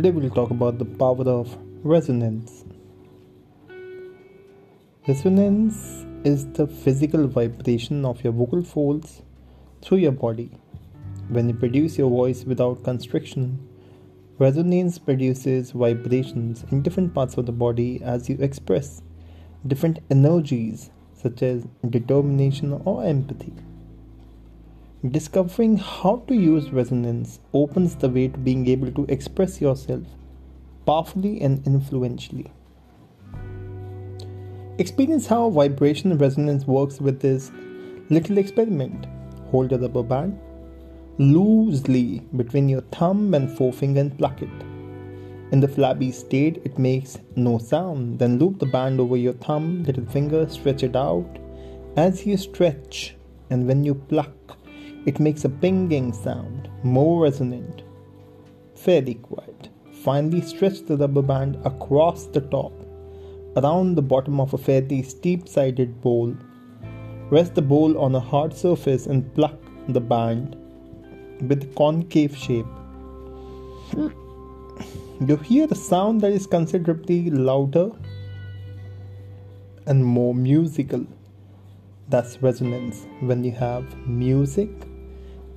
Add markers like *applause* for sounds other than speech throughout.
Today we'll talk about the power of resonance. Resonance is the physical vibration of your vocal folds through your body. When you produce your voice without constriction, resonance produces vibrations in different parts of the body as you express different energies such as determination or empathy. Discovering how to use resonance opens the way to being able to express yourself powerfully and influentially. Experience how vibration resonance works with this little experiment. Hold a rubber band loosely between your thumb and forefinger and pluck it. In the flabby state, it makes no sound. Then loop the band over your thumb, little finger, stretch it out. As you stretch and when you pluck, it makes a pinging sound, more resonant, fairly quiet. Finally, stretch the rubber band across the top, around the bottom of a fairly steep sided bowl. Rest the bowl on a hard surface and pluck the band with concave shape. You hear a sound that is considerably louder and more musical. That's resonance when you have music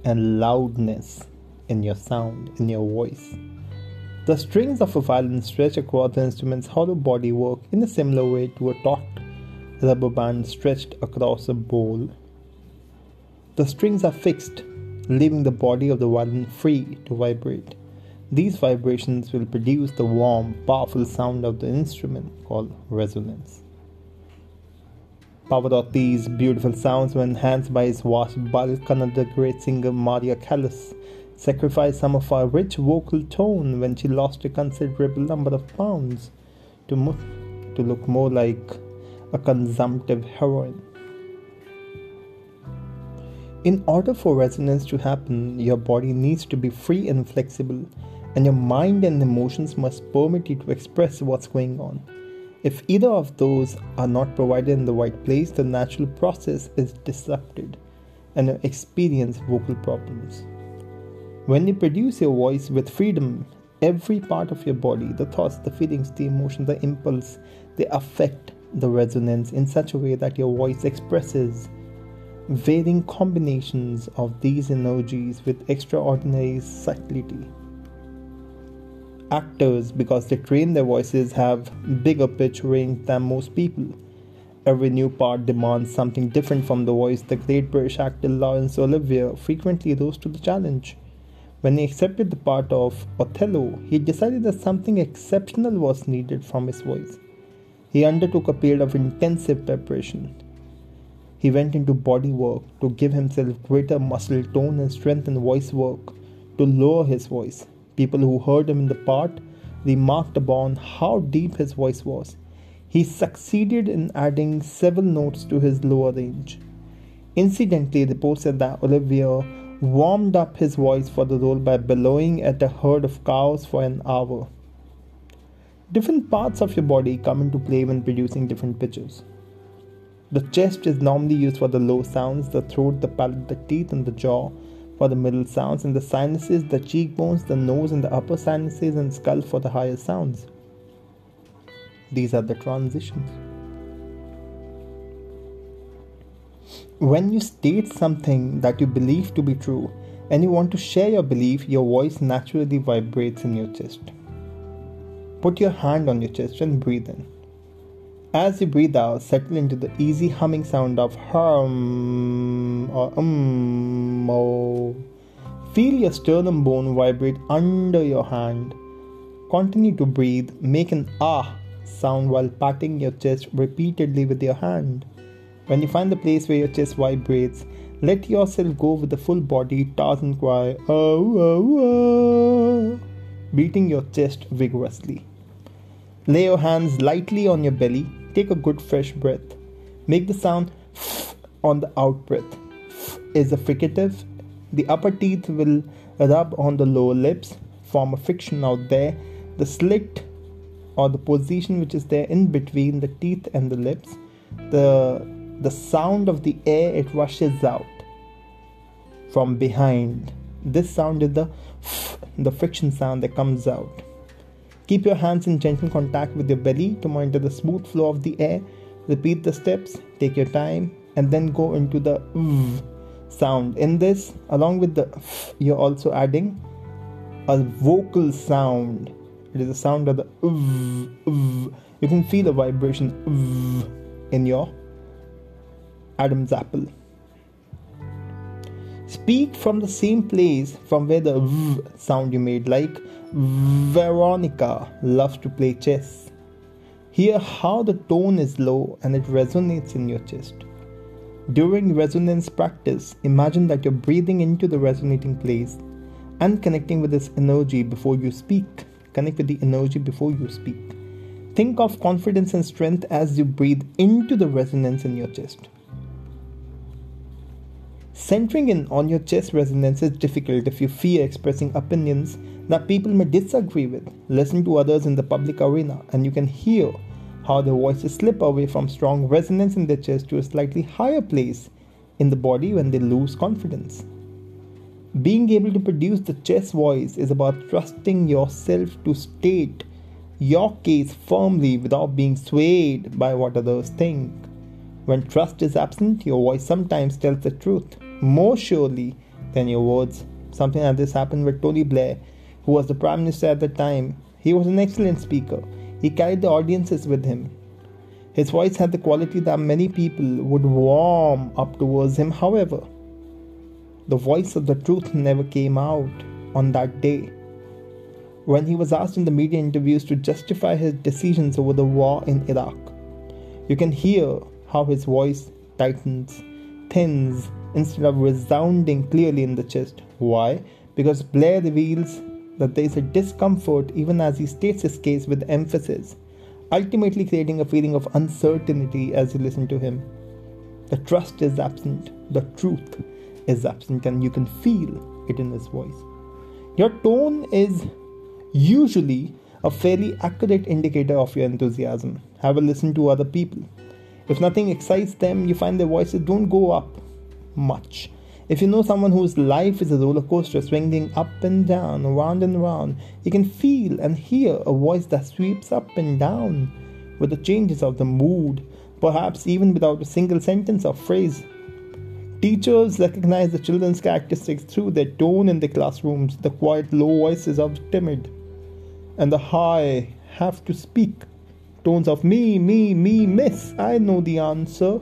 and loudness in your sound, in your voice. The strings of a violin stretch across the instrument's hollow body work in a similar way to a taut rubber band stretched across a bowl. The strings are fixed, leaving the body of the violin free to vibrate. These vibrations will produce the warm, powerful sound of the instrument called resonance power of these beautiful sounds were enhanced by his vast bulk. Another great singer, Maria Callas, sacrificed some of her rich vocal tone when she lost a considerable number of pounds to, mo- to look more like a consumptive heroine. In order for resonance to happen, your body needs to be free and flexible, and your mind and emotions must permit you to express what's going on. If either of those are not provided in the right place, the natural process is disrupted and you experience vocal problems. When you produce your voice with freedom, every part of your body, the thoughts, the feelings, the emotions, the impulse, they affect the resonance in such a way that your voice expresses varying combinations of these energies with extraordinary subtlety actors because they train their voices have bigger pitch range than most people. Every new part demands something different from the voice. The great British actor Laurence Olivier frequently rose to the challenge. When he accepted the part of Othello, he decided that something exceptional was needed from his voice. He undertook a period of intensive preparation. He went into body work to give himself greater muscle tone and strength and voice work to lower his voice. People who heard him in the part remarked upon how deep his voice was. He succeeded in adding several notes to his lower range. Incidentally, reports said that Olivier warmed up his voice for the role by bellowing at a herd of cows for an hour. Different parts of your body come into play when producing different pitches. The chest is normally used for the low sounds, the throat, the palate, the teeth, and the jaw for the middle sounds, and the sinuses, the cheekbones, the nose, and the upper sinuses and skull for the higher sounds. These are the transitions. When you state something that you believe to be true and you want to share your belief, your voice naturally vibrates in your chest. Put your hand on your chest and breathe in. As you breathe out, settle into the easy humming sound of hum or um. Oh. Feel your sternum bone vibrate under your hand. Continue to breathe. Make an ah sound while patting your chest repeatedly with your hand. When you find the place where your chest vibrates, let yourself go with the full body Tarzan cry, oh, oh, oh, beating your chest vigorously. Lay your hands lightly on your belly Take a good fresh breath. Make the sound *sniffs* on the out breath. *sniffs* Is a fricative. The upper teeth will rub on the lower lips, form a friction out there. The slit or the position which is there in between the teeth and the lips, the the sound of the air it rushes out from behind. This sound is the *sniffs* the friction sound that comes out. Keep your hands in gentle contact with your belly to monitor the smooth flow of the air. Repeat the steps, take your time, and then go into the v sound. In this, along with the f, you're also adding a vocal sound. It is the sound of the v. You can feel the vibration v in your Adam's apple. Speak from the same place from where the v sound you made, like Veronica loves to play chess. Hear how the tone is low and it resonates in your chest. During resonance practice, imagine that you're breathing into the resonating place and connecting with this energy before you speak. Connect with the energy before you speak. Think of confidence and strength as you breathe into the resonance in your chest. Centering in on your chest resonance is difficult if you fear expressing opinions that people may disagree with. Listen to others in the public arena, and you can hear how their voices slip away from strong resonance in their chest to a slightly higher place in the body when they lose confidence. Being able to produce the chest voice is about trusting yourself to state your case firmly without being swayed by what others think. When trust is absent, your voice sometimes tells the truth more surely than your words. Something like this happened with Tony Blair, who was the Prime Minister at the time. He was an excellent speaker. He carried the audiences with him. His voice had the quality that many people would warm up towards him. However, the voice of the truth never came out on that day. When he was asked in the media interviews to justify his decisions over the war in Iraq, you can hear how his voice tightens, thins, instead of resounding clearly in the chest. Why? Because Blair reveals that there is a discomfort even as he states his case with emphasis, ultimately creating a feeling of uncertainty as you listen to him. The trust is absent, the truth is absent, and you can feel it in his voice. Your tone is usually a fairly accurate indicator of your enthusiasm. Have a listen to other people. If nothing excites them, you find their voices don't go up much. If you know someone whose life is a roller coaster swinging up and down, round and round, you can feel and hear a voice that sweeps up and down with the changes of the mood, perhaps even without a single sentence or phrase. Teachers recognize the children's characteristics through their tone in the classrooms, the quiet low voices of timid, and the high have to speak tones of me, me, me, miss. I know the answer.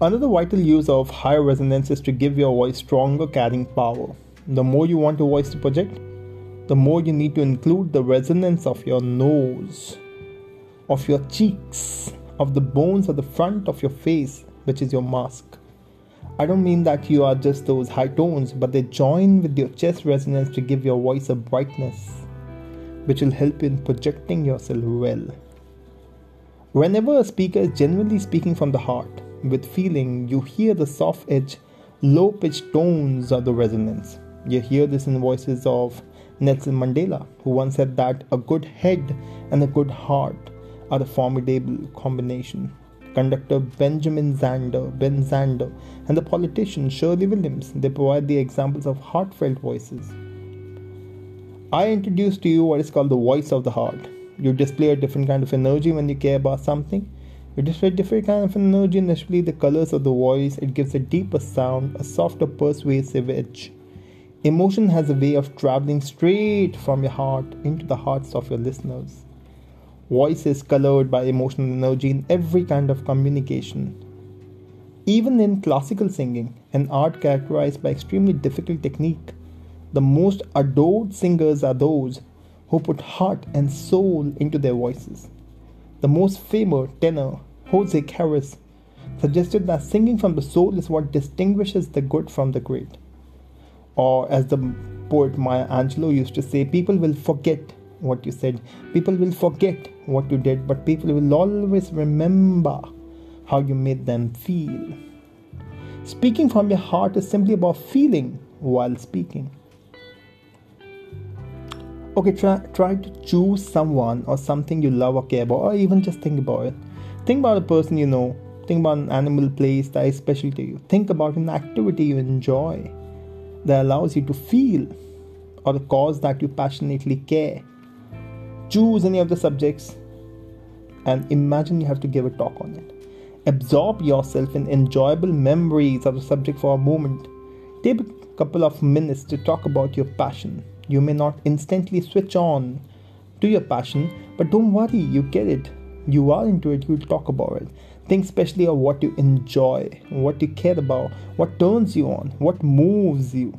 Another vital use of higher resonance is to give your voice stronger carrying power. The more you want your voice to project, the more you need to include the resonance of your nose, of your cheeks, of the bones at the front of your face, which is your mask. I don't mean that you are just those high tones, but they join with your chest resonance to give your voice a brightness, which will help in projecting yourself well. Whenever a speaker is genuinely speaking from the heart, with feeling, you hear the soft edge, low pitched tones of the resonance. You hear this in voices of Nelson Mandela, who once said that a good head and a good heart are a formidable combination. Conductor Benjamin Zander, Ben Zander, and the politician Shirley Williams, they provide the examples of heartfelt voices. I introduce to you what is called the voice of the heart. You display a different kind of energy when you care about something it displays different kind of energy especially the colors of the voice. It gives a deeper sound, a softer, persuasive edge. Emotion has a way of traveling straight from your heart into the hearts of your listeners. Voice is colored by emotional energy in every kind of communication. Even in classical singing, an art characterized by extremely difficult technique, the most adored singers are those who put heart and soul into their voices. The most famous tenor Jose Carreras suggested that singing from the soul is what distinguishes the good from the great. Or, as the poet Maya Angelou used to say, people will forget what you said, people will forget what you did, but people will always remember how you made them feel. Speaking from your heart is simply about feeling while speaking. Okay, try, try to choose someone or something you love or care about, or even just think about it. Think about a person you know. Think about an animal place that is special to you. Think about an activity you enjoy that allows you to feel or a cause that you passionately care. Choose any of the subjects and imagine you have to give a talk on it. Absorb yourself in enjoyable memories of the subject for a moment. Take a couple of minutes to talk about your passion. You may not instantly switch on to your passion, but don't worry, you get it. You are into it, you'll talk about it. Think especially of what you enjoy, what you care about, what turns you on, what moves you.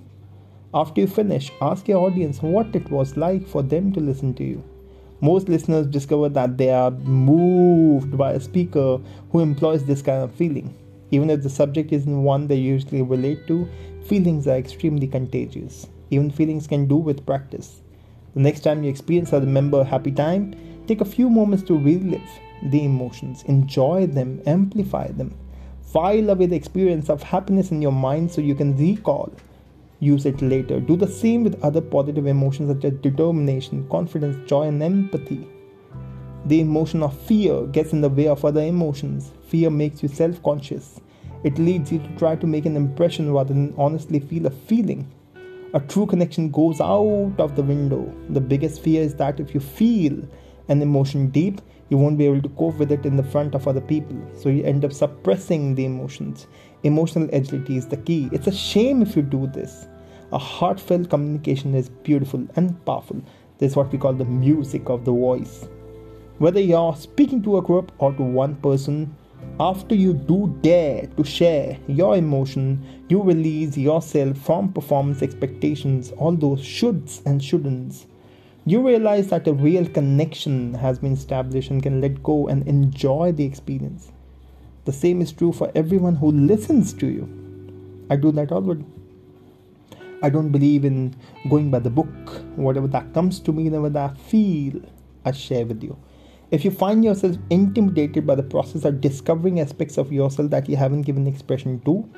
After you finish, ask your audience what it was like for them to listen to you. Most listeners discover that they are moved by a speaker who employs this kind of feeling. Even if the subject isn't one they usually relate to, feelings are extremely contagious. Even feelings can do with practice. The next time you experience or remember a happy time, take a few moments to relive the emotions, enjoy them, amplify them. File away the experience of happiness in your mind so you can recall use it later. Do the same with other positive emotions such as determination, confidence, joy, and empathy. The emotion of fear gets in the way of other emotions. Fear makes you self conscious. It leads you to try to make an impression rather than honestly feel a feeling. A true connection goes out of the window. The biggest fear is that if you feel an emotion deep, you won't be able to cope with it in the front of other people. So you end up suppressing the emotions. Emotional agility is the key. It's a shame if you do this. A heartfelt communication is beautiful and powerful. This is what we call the music of the voice. Whether you're speaking to a group or to one person, after you do dare to share your emotion, you release yourself from performance expectations, all those shoulds and shouldn'ts. You realize that a real connection has been established and can let go and enjoy the experience. The same is true for everyone who listens to you. I do that already. I don't believe in going by the book. Whatever that comes to me, whatever that I feel, I share with you. If you find yourself intimidated by the process of discovering aspects of yourself that you haven't given expression to,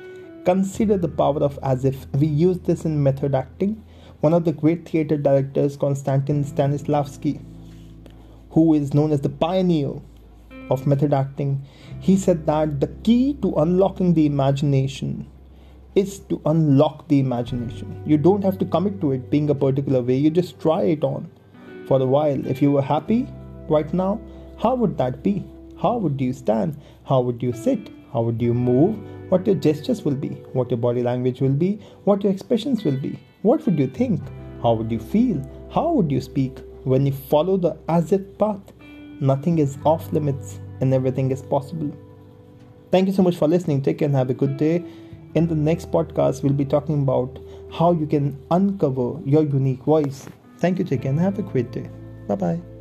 consider the power of as if. We use this in method acting. One of the great theater directors, Konstantin Stanislavski, who is known as the pioneer of method acting, he said that the key to unlocking the imagination is to unlock the imagination. You don't have to commit to it being a particular way, you just try it on for a while. If you were happy right now, how would that be? How would you stand? How would you sit? How would you move? What your gestures will be? What your body language will be? What your expressions will be? What would you think? How would you feel? How would you speak? When you follow the as if path, nothing is off limits and everything is possible. Thank you so much for listening. Take care and have a good day. In the next podcast, we'll be talking about how you can uncover your unique voice. Thank you, take care, and Have a great day. Bye bye.